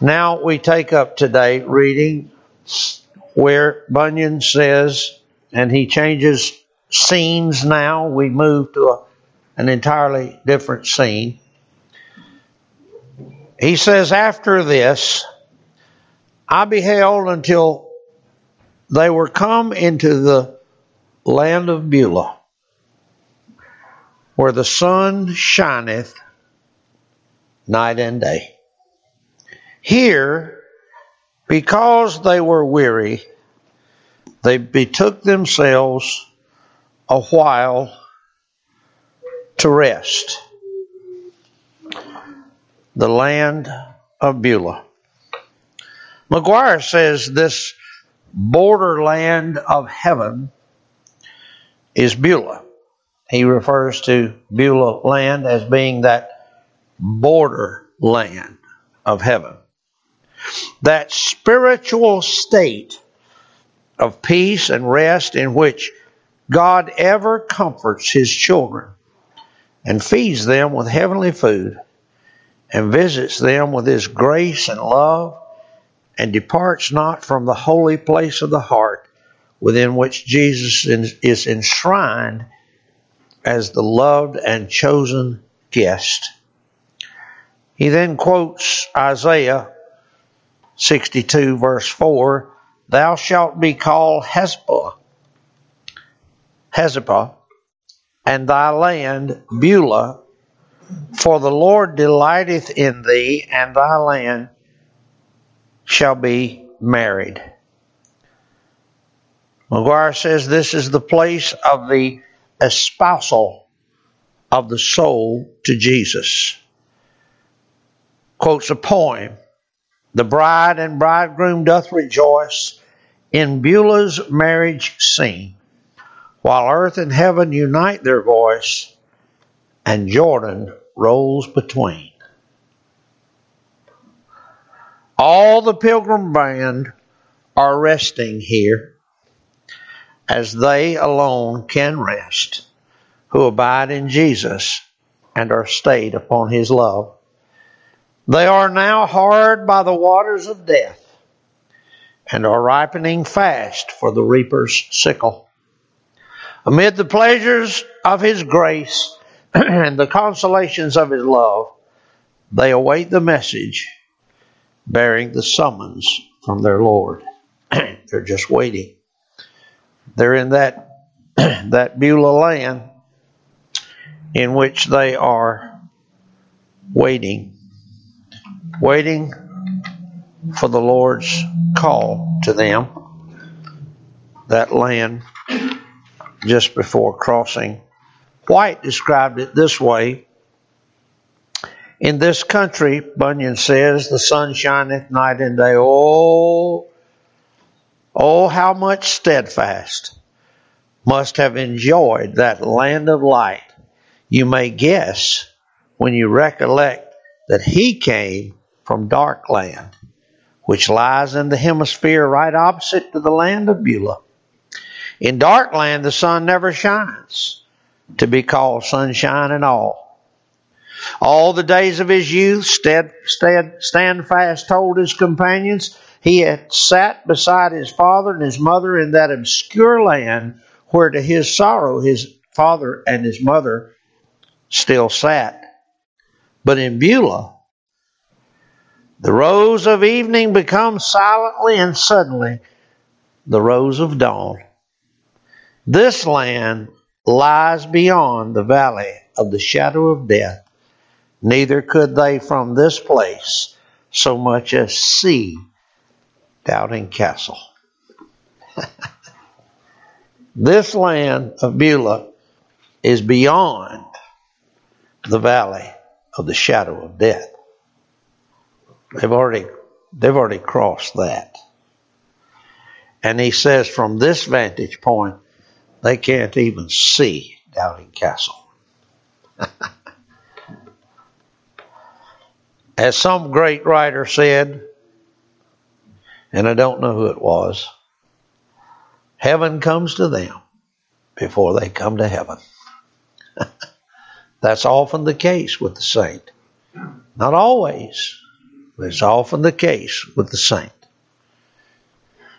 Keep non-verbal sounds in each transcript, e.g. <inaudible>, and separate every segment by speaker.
Speaker 1: Now we take up today reading where Bunyan says, and he changes scenes now. We move to a, an entirely different scene. He says, After this, I beheld until they were come into the land of Beulah, where the sun shineth night and day. Here, because they were weary, they betook themselves a while to rest. The land of Beulah. McGuire says this borderland of heaven is Beulah. He refers to Beulah land as being that border land of heaven. That spiritual state of peace and rest in which God ever comforts his children and feeds them with heavenly food and visits them with his grace and love and departs not from the holy place of the heart within which Jesus is enshrined as the loved and chosen guest. He then quotes Isaiah 62, verse 4 Thou shalt be called Hephzibah, Hephzibah, and thy land Beulah, for the Lord delighteth in thee, and thy land shall be married. McGuire says this is the place of the espousal of the soul to Jesus. Quotes a poem The bride and bridegroom doth rejoice in Beulah's marriage scene, while earth and heaven unite their voice, and Jordan rolls between. All the pilgrim band are resting here, as they alone can rest, who abide in Jesus and are stayed upon his love. They are now hard by the waters of death and are ripening fast for the reaper's sickle. Amid the pleasures of his grace <clears throat> and the consolations of his love, they await the message bearing the summons from their Lord. <clears throat> They're just waiting. They're in that <clears throat> that Beulah land in which they are waiting, waiting for the Lord's call to them. That land just before crossing. Whyte described it this way in this country, Bunyan says, the sun shineth night and day. Oh, oh, how much steadfast must have enjoyed that land of light. You may guess when you recollect that he came from dark land, which lies in the hemisphere right opposite to the land of Beulah. In dark land, the sun never shines to be called sunshine and all. All the days of his youth, stead, stead, Standfast told his companions, he had sat beside his father and his mother in that obscure land where to his sorrow his father and his mother still sat. But in Beulah, the rose of evening becomes silently and suddenly the rose of dawn. This land lies beyond the valley of the shadow of death neither could they from this place so much as see Doubting Castle. <laughs> this land of Beulah is beyond the valley of the shadow of death. They've already they've already crossed that. And he says from this vantage point, they can't even see Doubting Castle. <laughs> As some great writer said, and I don't know who it was, heaven comes to them before they come to heaven. <laughs> That's often the case with the saint. Not always, It's often the case with the saint.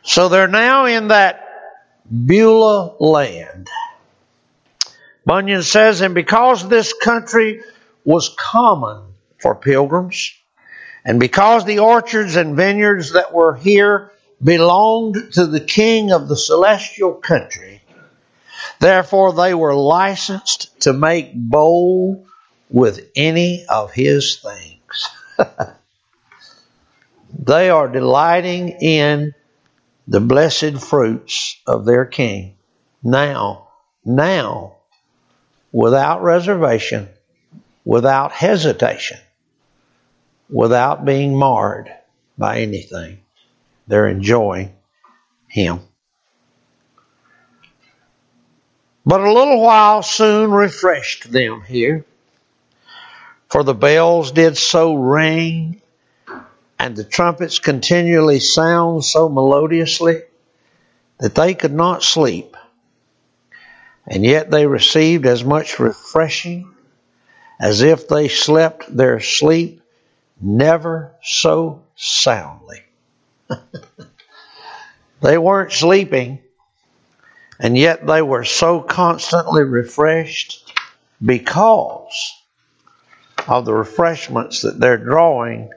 Speaker 1: So they're now in that Beulah land. Bunyan says, and because this country was common for pilgrims, and because the orchards and vineyards that were here belonged to the king of the celestial country, therefore they were licensed to make bold with any of his things. <laughs> they are delighting in the blessed fruits of their king. Now, now, without reservation, without hesitation, without being marred by anything. They're enjoying Him. But a little while soon refreshed them here, for the bells did so ring, and the trumpets continually sound so melodiously that they could not sleep. And yet they received as much refreshing as if they slept their sleep never so soundly. <laughs> they weren't sleeping, and yet they were so constantly refreshed because of the refreshments that they're drawing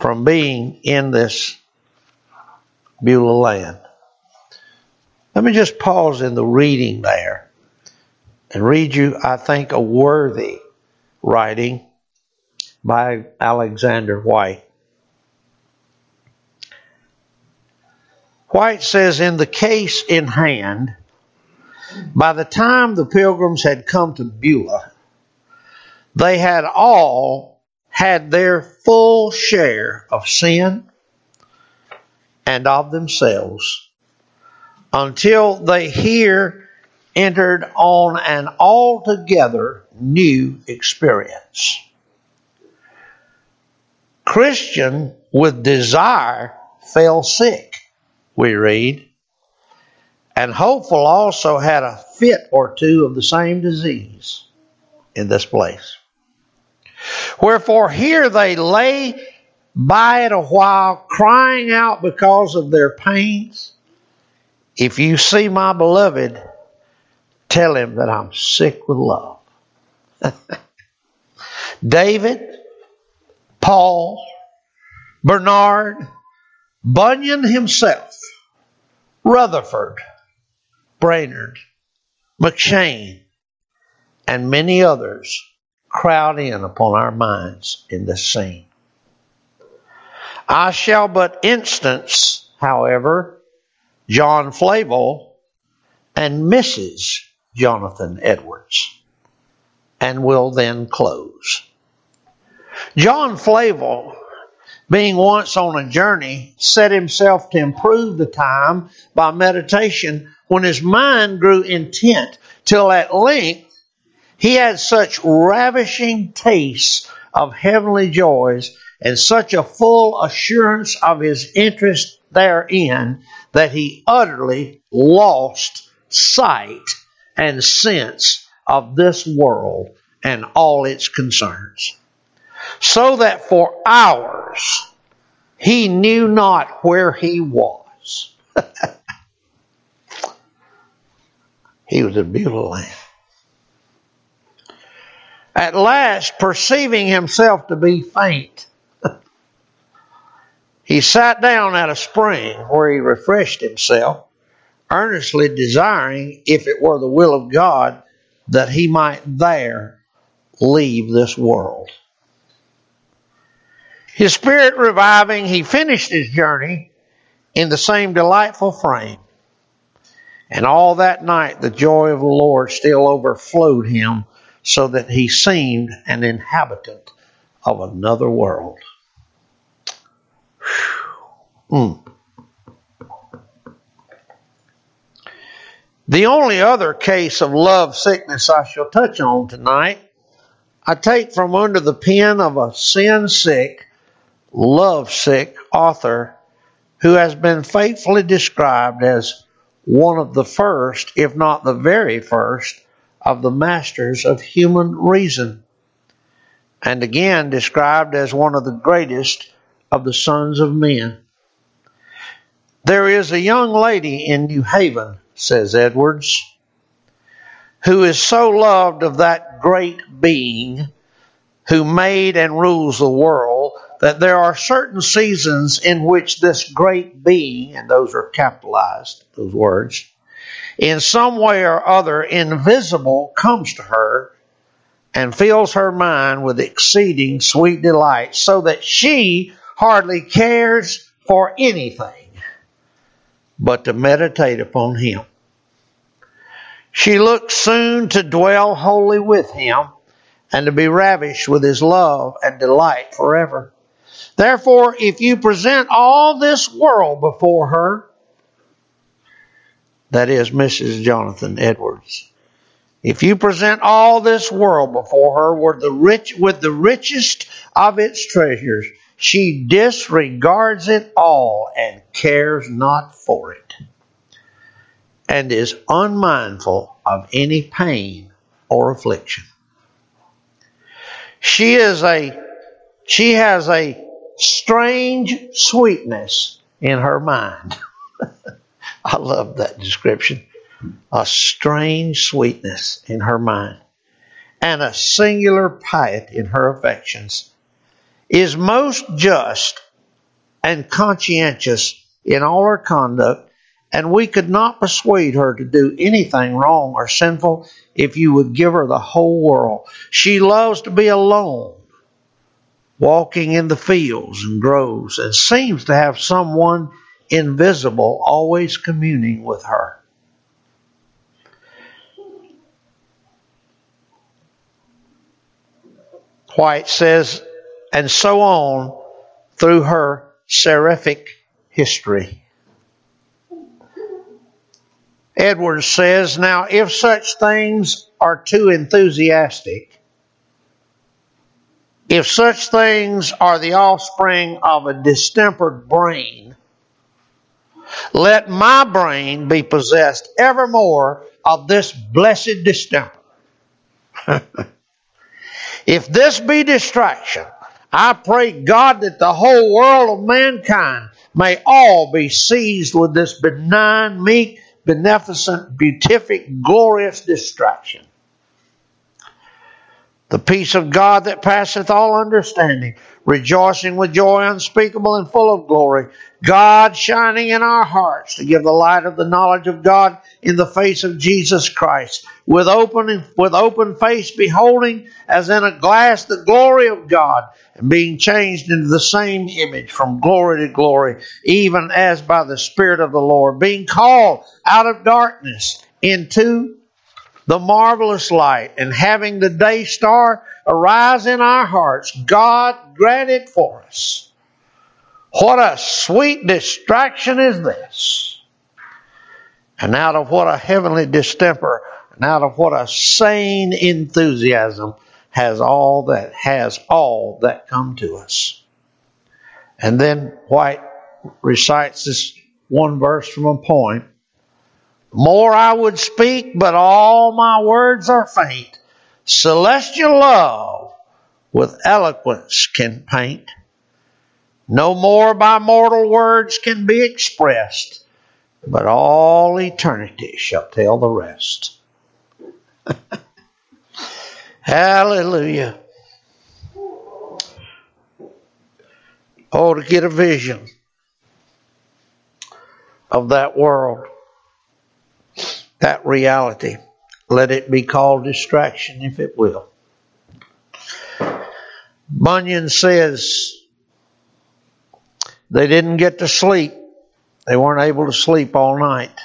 Speaker 1: from being in this Beulah land. Let me just pause in the reading there and read you, I think, a worthy writing by Alexander Whyte. Whyte says, in the case in hand, by the time the pilgrims had come to Beulah, they had all had their full share of sin and of themselves until they here entered on an altogether new experience. Christian with desire fell sick, we read, and hopeful also had a fit or two of the same disease in this place. Wherefore here they lay by it a while, crying out because of their pains. If you see my beloved, tell him that I'm sick with love. <laughs> David, Paul, Bernard, Bunyan himself, Rutherford, Brainerd, McCheyne, and many others crowd in upon our minds in this scene. I shall but instance, however, John Flavel and Mrs. Jonathan Edwards, and will then close. John Flavel, being once on a journey, set himself to improve the time by meditation when his mind grew intent, till at length he had such ravishing tastes of heavenly joys and such a full assurance of his interest therein that he utterly lost sight and sense of this world and all its concerns so that for hours he knew not where he was. <laughs> he was in Beulah land. At last, perceiving himself to be faint, <laughs> he sat down at a spring where he refreshed himself, earnestly desiring, if it were the will of God, that he might there leave this world. His spirit reviving, he finished his journey in the same delightful frame. And all that night the joy of the Lord still overflowed him so that he seemed an inhabitant of another world. Mm. The only other case of love sickness I shall touch on tonight, I take from under the pen of a sin sick love sick author who has been faithfully described as one of the first, if not the very first, of the masters of human reason, and again described as one of the greatest of the sons of men. There is a young lady in New Haven, says Edwards, who is so loved of that great being who made and rules the world that there are certain seasons in which this great being, and those are capitalized, those words, in some way or other invisible comes to her and fills her mind with exceeding sweet delight so that she hardly cares for anything but to meditate upon him. She looks soon to dwell wholly with him and to be ravished with his love and delight forever. Therefore, if you present all this world before her, that is Mrs. Jonathan Edwards. If you present all this world before her with the rich with the richest of its treasures, she disregards it all and cares not for it, and is unmindful of any pain or affliction. She is a she has a strange sweetness in her mind. <laughs> I love that description. A strange sweetness in her mind and a singular piety in her affections is most just and conscientious in all her conduct, and we could not persuade her to do anything wrong or sinful if you would give her the whole world. She loves to be alone, walking in the fields and groves, and seems to have someone invisible, always communing with her. Whyte says, and so on through her seraphic history. Edwards says, Now, if such things are too enthusiastic, if such things are the offspring of a distempered brain, let my brain be possessed evermore of this blessed distemper. <laughs> if this be distraction, I pray God that the whole world of mankind may all be seized with this benign, meek, beneficent, beatific, glorious distraction. The peace of God that passeth all understanding, rejoicing with joy unspeakable and full of glory, God shining in our hearts to give the light of the knowledge of God in the face of Jesus Christ, with open with open face beholding as in a glass the glory of God, and being changed into the same image from glory to glory, even as by the Spirit of the Lord, being called out of darkness into the marvelous light, and having the day star arise in our hearts, God grant it for us what a sweet distraction is this. And out of what a heavenly distemper, and out of what a sane enthusiasm has all that has all that come to us. And then Whyte recites this one verse from a poem. More I would speak, but all my words are faint. Celestial love with eloquence can paint. No more by mortal words can be expressed, but all eternity shall tell the rest. <laughs> Hallelujah. Oh, to get a vision of that world, that reality. Let it be called distraction if it will. Bunyan says, they didn't get to sleep. They weren't able to sleep all night.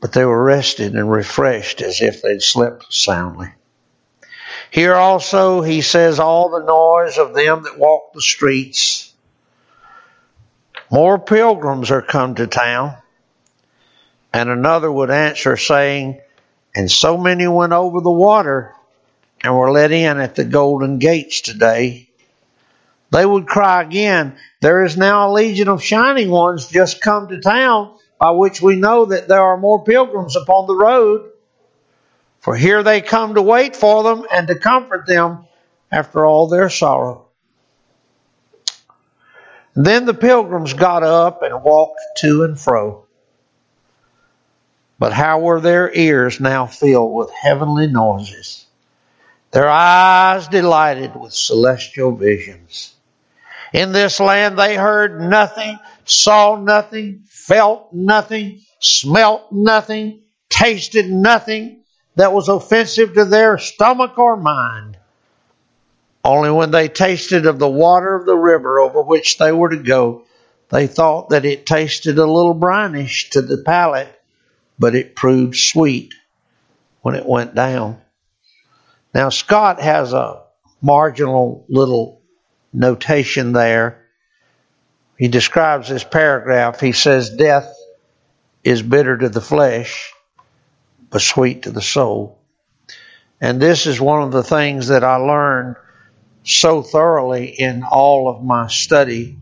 Speaker 1: But they were rested and refreshed as if they'd slept soundly. Here also he says, all the noise of them that walk the streets. More pilgrims are come to town. And another would answer, saying, And so many went over the water and were let in at the golden gates today they would cry again, There is now a legion of shining ones just come to town, by which we know that there are more pilgrims upon the road. For here they come to wait for them and to comfort them after all their sorrow. Then the pilgrims got up and walked to and fro. But how were their ears now filled with heavenly noises? Their eyes delighted with celestial visions. In this land they heard nothing, saw nothing, felt nothing, smelt nothing, tasted nothing that was offensive to their stomach or mind. Only when they tasted of the water of the river over which they were to go, they thought that it tasted a little brinish to the palate, but it proved sweet when it went down. Now, Scott has a marginal little notation there. He describes this paragraph. He says, Death is bitter to the flesh, but sweet to the soul. And this is one of the things that I learned so thoroughly in all of my study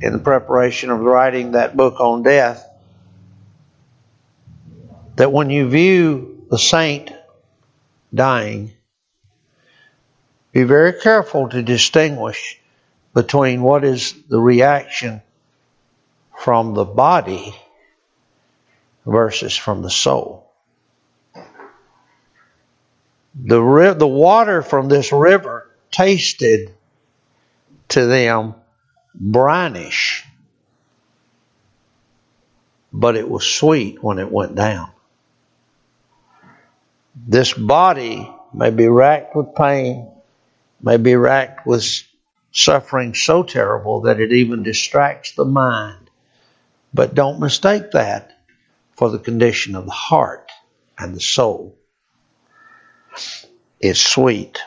Speaker 1: in the preparation of writing that book on death that when you view the saint dying, be very careful to distinguish between what is the reaction from the body versus from the soul. The, the water from this river tasted to them brinish, but it was sweet when it went down. This body may be racked with pain, may be racked with suffering so terrible that it even distracts the mind. But don't mistake that for the condition of the heart and the soul. It's sweet.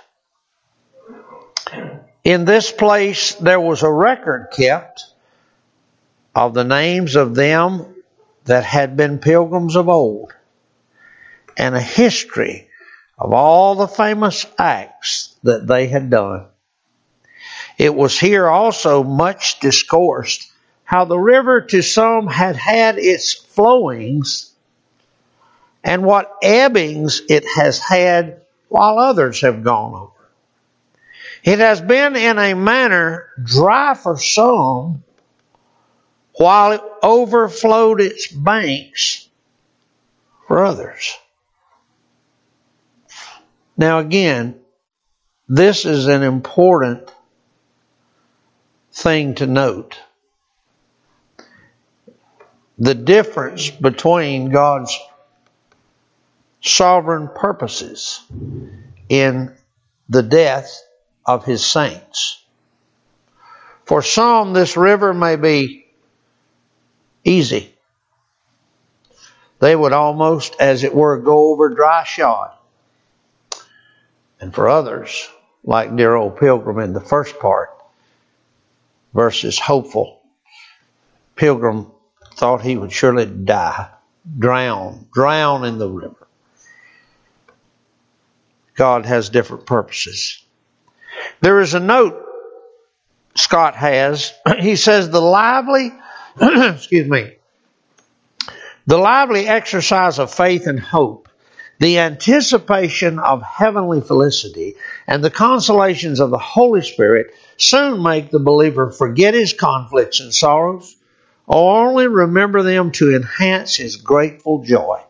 Speaker 1: In this place, there was a record kept of the names of them that had been pilgrims of old, and a history of all the famous acts that they had done. It was here also much discoursed how the river to some had had its flowings and what ebbings it has had while others have gone over. It has been in a manner dry for some, while it overflowed its banks for others. Now, again, this is an important thing to note. The difference between God's sovereign purposes in the death of his saints. For some, this river may be easy. They would almost, as it were, go over dry shod. And for others, like dear old Pilgrim in the first part, versus hopeful, Pilgrim thought he would surely die, drown, drown in the river. God has different purposes. There is a note Scott has. <clears throat> He says the lively, <clears throat> excuse me, the lively exercise of faith and hope, the anticipation of heavenly felicity, and the consolations of the Holy Spirit soon make the believer forget his conflicts and sorrows, or only remember them to enhance his grateful joy.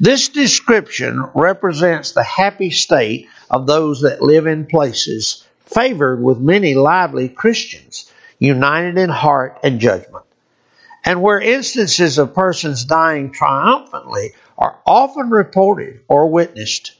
Speaker 1: This description represents the happy state of those that live in places favored with many lively Christians, united in heart and judgment. And where instances of persons dying triumphantly are often reported or witnessed,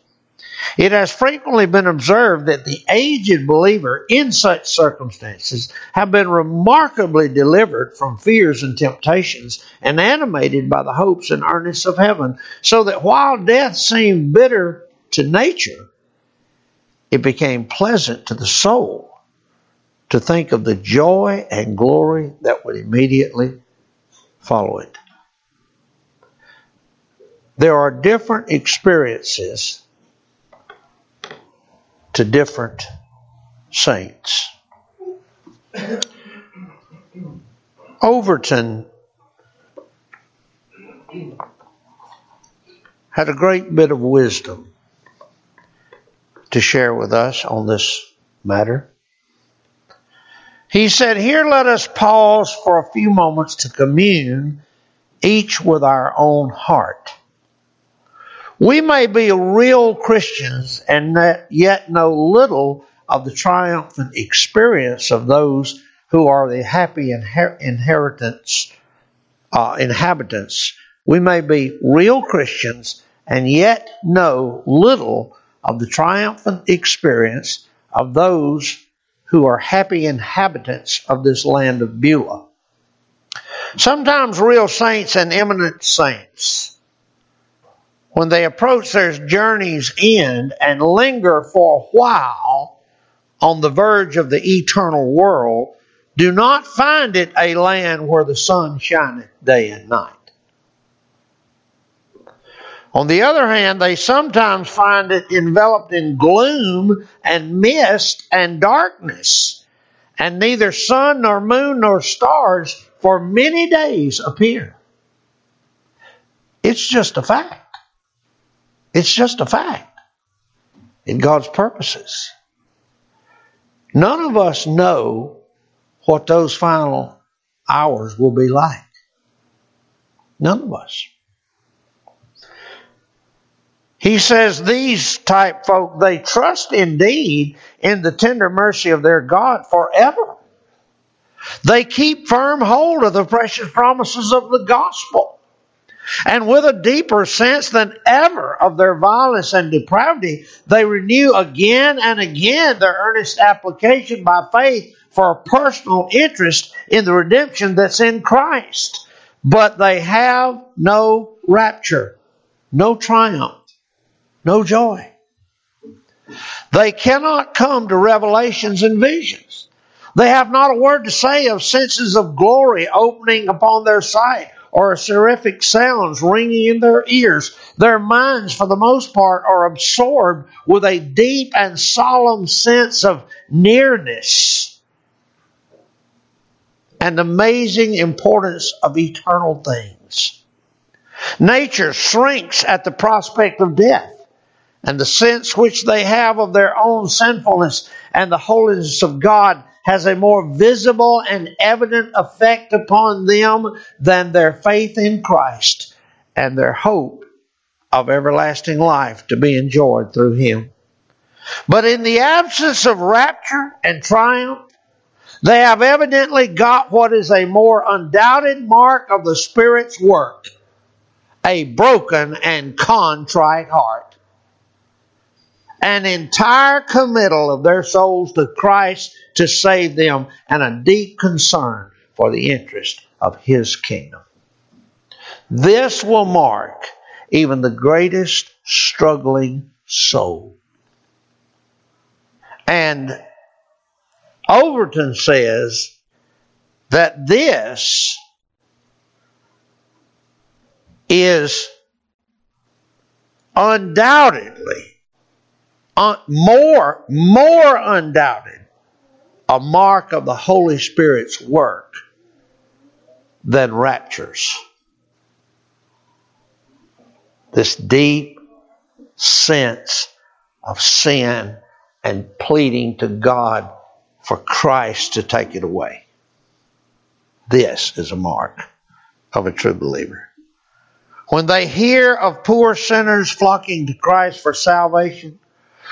Speaker 1: it has frequently been observed that the aged believer in such circumstances have been remarkably delivered from fears and temptations and animated by the hopes and earnests of heaven, so that while death seemed bitter to nature, it became pleasant to the soul to think of the joy and glory that would immediately follow it. There are different experiences to different saints. Overton had a great bit of wisdom to share with us on this matter. He said, Here let us pause for a few moments to commune, each with our own heart. We may be real Christians and yet know little of the triumphant experience of those who are the happy inher- inheritance uh, inhabitants. We may be real Christians and yet know little of the triumphant experience of those who are happy inhabitants of this land of Beulah. Sometimes real saints and eminent saints, when they approach their journey's end and linger for a while on the verge of the eternal world, do not find it a land where the sun shineth day and night. On the other hand, they sometimes find it enveloped in gloom and mist and darkness, and neither sun nor moon nor stars for many days appear. It's just a fact. It's just a fact in God's purposes. None of us know what those final hours will be like. None of us. He says these type folk, they trust indeed in the tender mercy of their God forever. They keep firm hold of the precious promises of the gospel. And with a deeper sense than ever of their violence and depravity, they renew again and again their earnest application by faith for a personal interest in the redemption that's in Christ. But they have no rapture, no triumph no joy. They cannot come to revelations and visions. They have not a word to say of senses of glory opening upon their sight or seraphic sounds ringing in their ears. Their minds, for the most part, are absorbed with a deep and solemn sense of nearness and amazing importance of eternal things. Nature shrinks at the prospect of death and the sense which they have of their own sinfulness and the holiness of God has a more visible and evident effect upon them than their faith in Christ and their hope of everlasting life to be enjoyed through Him. But in the absence of rapture and triumph, they have evidently got what is a more undoubted mark of the Spirit's work a broken and contrite heart an entire committal of their souls to Christ to save them, and a deep concern for the interest of His kingdom. This will mark even the greatest struggling soul. And Overton says that this is undoubtedly uh, more, more undoubted, a mark of the Holy Spirit's work than raptures. This deep sense of sin and pleading to God for Christ to take it away. This is a mark of a true believer. When they hear of poor sinners flocking to Christ for salvation,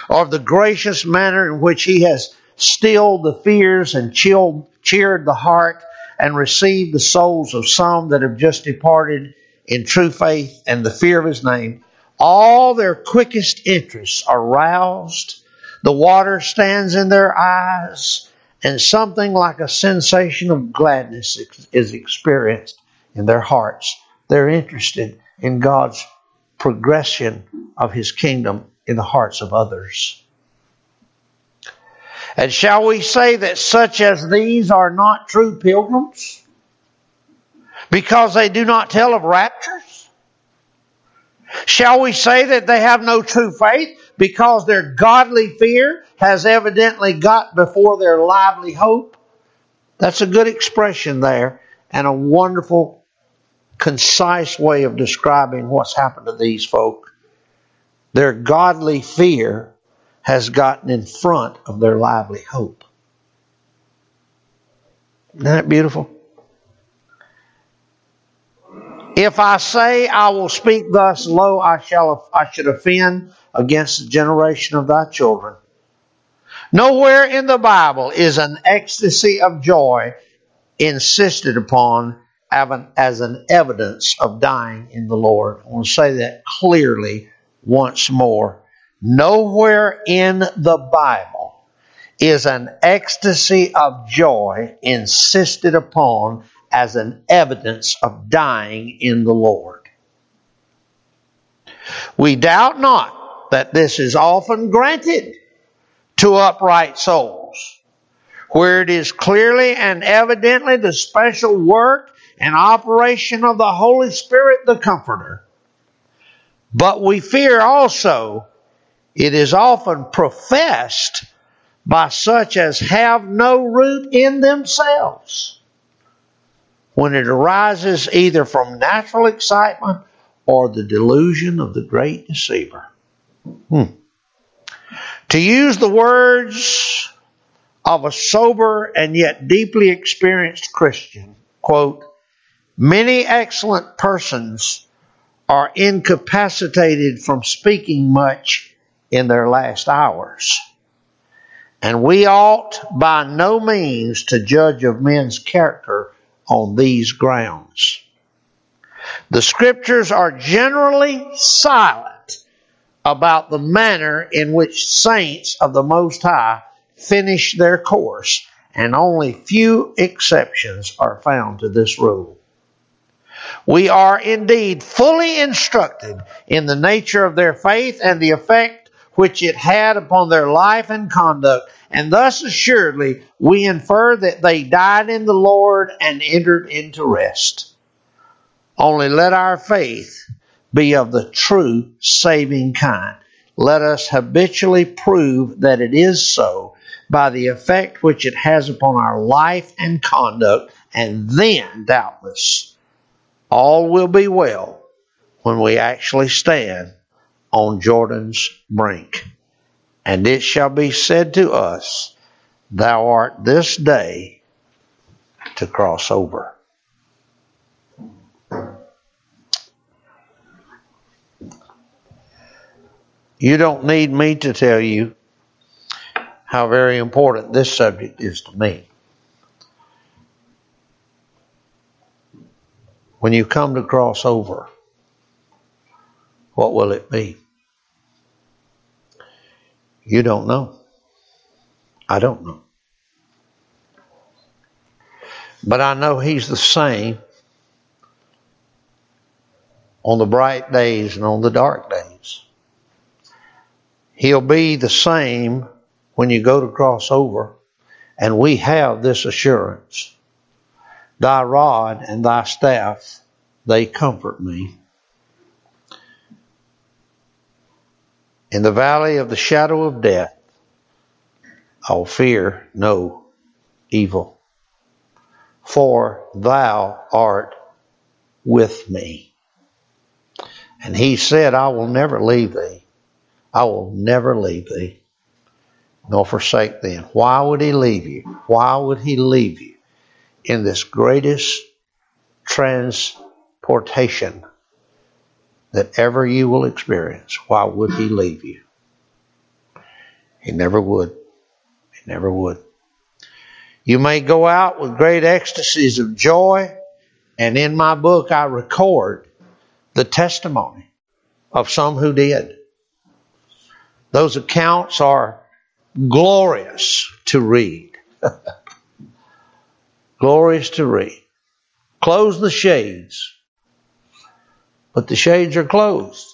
Speaker 1: of the gracious manner in which he has stilled the fears and chilled, cheered the heart and received the souls of some that have just departed in true faith and the fear of his name, all their quickest interests are roused. The water stands in their eyes, and something like a sensation of gladness is experienced in their hearts. They're interested in God's progression of his kingdom in the hearts of others. And shall we say that such as these are not true pilgrims? Because they do not tell of raptures? Shall we say that they have no true faith because their godly fear has evidently got before their lively hope? That's a good expression there and a wonderful, concise way of describing what's happened to these folk. Their godly fear has gotten in front of their lively hope. Isn't that beautiful? If I say I will speak thus, lo, I shall I should offend against the generation of thy children. Nowhere in the Bible is an ecstasy of joy insisted upon as an evidence of dying in the Lord. I want to say that clearly once more. Nowhere in the Bible is an ecstasy of joy insisted upon as an evidence of dying in the Lord. We doubt not that this is often granted to upright souls, where it is clearly and evidently the special work and operation of the Holy Spirit, the Comforter. But we fear also it is often professed by such as have no root in themselves when it arises either from natural excitement or the delusion of the great deceiver. Hmm. To use the words of a sober and yet deeply experienced Christian, quote, many excellent persons are incapacitated from speaking much in their last hours. And we ought by no means to judge of men's character on these grounds. The scriptures are generally silent about the manner in which saints of the Most High finish their course, and only few exceptions are found to this rule. We are indeed fully instructed in the nature of their faith and the effect which it had upon their life and conduct, and thus assuredly we infer that they died in the Lord and entered into rest. Only let our faith be of the true saving kind. Let us habitually prove that it is so by the effect which it has upon our life and conduct, and then, doubtless, all will be well when we actually stand on Jordan's brink. And it shall be said to us, Thou art this day to cross over. You don't need me to tell you how very important this subject is to me. When you come to cross over, what will it be? You don't know. I don't know. But I know He's the same on the bright days and on the dark days. He'll be the same when you go to cross over, and we have this assurance. Thy rod and thy staff, they comfort me. In the valley of the shadow of death, I'll fear no evil, for thou art with me. And he said, I will never leave thee. I will never leave thee, nor forsake thee. Why would he leave you? Why would he leave you in this greatest transportation that ever you will experience, why would He leave you? He never would. He never would. You may go out with great ecstasies of joy, and in my book I record the testimony of some who did. Those accounts are glorious to read. <laughs> glorious to read. Close the shades but the shades are closed.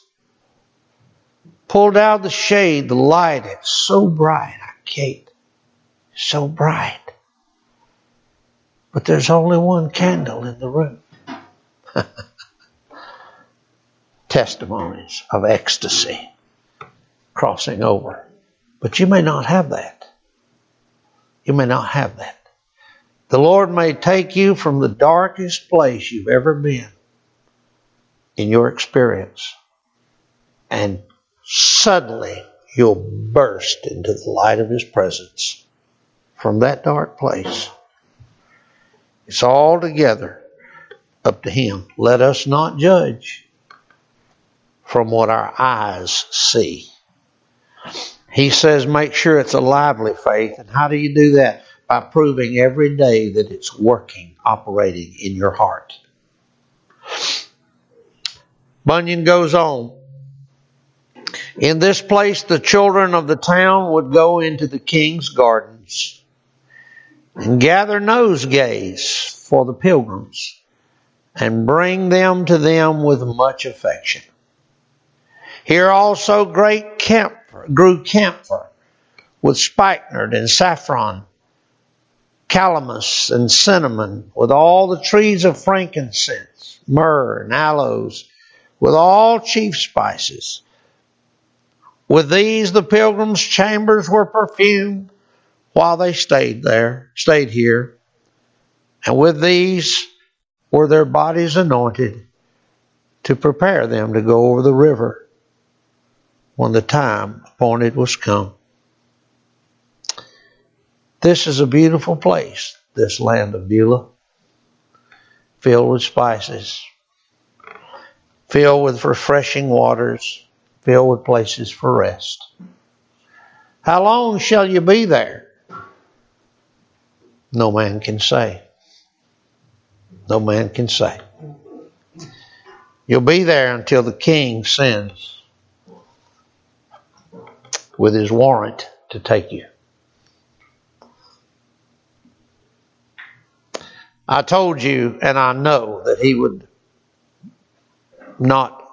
Speaker 1: Pull down the shade, the light, it's so bright. I can't. So bright. But there's only one candle in the room. <laughs> Testimonies of ecstasy crossing over. But you may not have that. You may not have that. The Lord may take you from the darkest place you've ever been in your experience. And suddenly you'll burst into the light of His presence from that dark place. It's all together up to Him. Let us not judge from what our eyes see. He says, make sure it's a lively faith. And how do you do that? By proving every day that it's working, operating in your heart. Bunyan goes on. In this place, the children of the town would go into the king's gardens and gather nosegays for the pilgrims and bring them to them with much affection. Here also great camphor, grew camphor with spikenard and saffron, calamus and cinnamon, with all the trees of frankincense, myrrh and aloes, with all chief spices. With these the pilgrims' chambers were perfumed while they stayed there, stayed here. And with these were their bodies anointed to prepare them to go over the river when the time appointed was come. This is a beautiful place, this land of Beulah, filled with spices, filled with refreshing waters, filled with places for rest. How long shall you be there? No man can say. No man can say. You'll be there until the king sends with his warrant to take you. I told you, and I know that he would not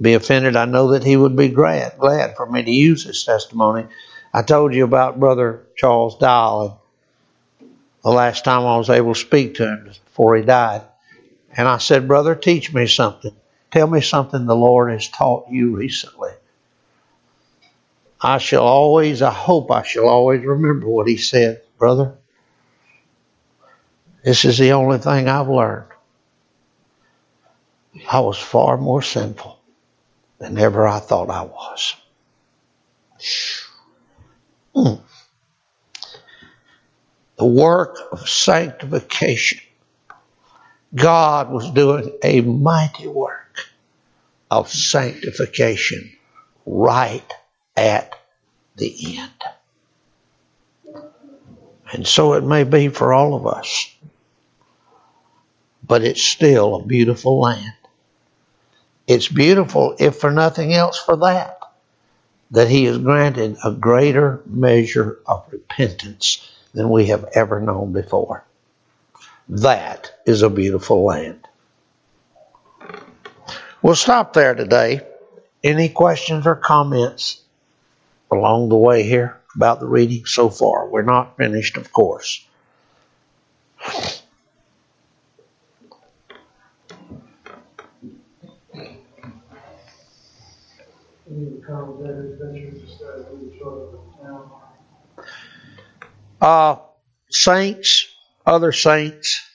Speaker 1: be offended. I know that he would be glad, glad for me to use his testimony. I told you about Brother Charles Dial the last time I was able to speak to him before he died. And I said, Brother, teach me something. Tell me something the Lord has taught you recently. I shall always, I hope I shall always remember what he said, brother. This is the only thing I've learned. I was far more sinful than ever I thought I was. Mm. The work of sanctification. God was doing a mighty work of sanctification right at the end. And so it may be for all of us. But it's still a beautiful land. It's beautiful, if for nothing else, for that, that He has granted a greater measure of repentance than we have ever known before. That is a beautiful land. We'll stop there today. Any questions or comments? along the way here about the reading so far. We're not finished, of course. Uh, saints, other saints.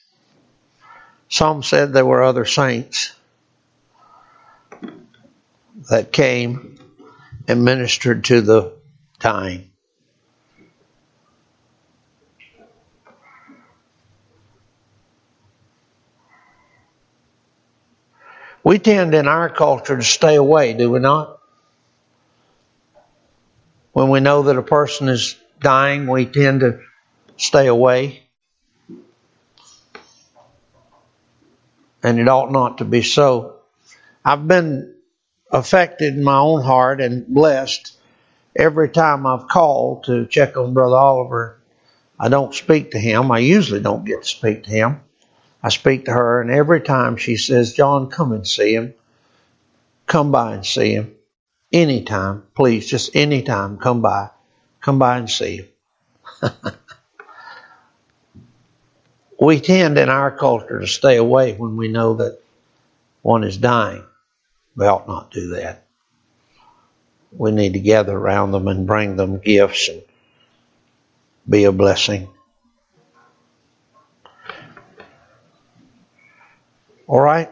Speaker 1: Some said there were other saints that came and ministered to the dying. We tend in our culture to stay away, do we not? When we know that a person is dying, we tend to stay away. And it ought not to be so. I've been affected in my own heart and blessed every time I've called to check on Brother Oliver. I don't speak to him. I usually don't get to speak to him. I speak to her, and every time she says, John, come and see him. Come by and see him. Anytime, please, just anytime, come by. Come by and see <laughs> we tend in our culture to stay away when we know that one is dying. We ought not do that. We need to gather around them and bring them gifts and be a blessing. All right?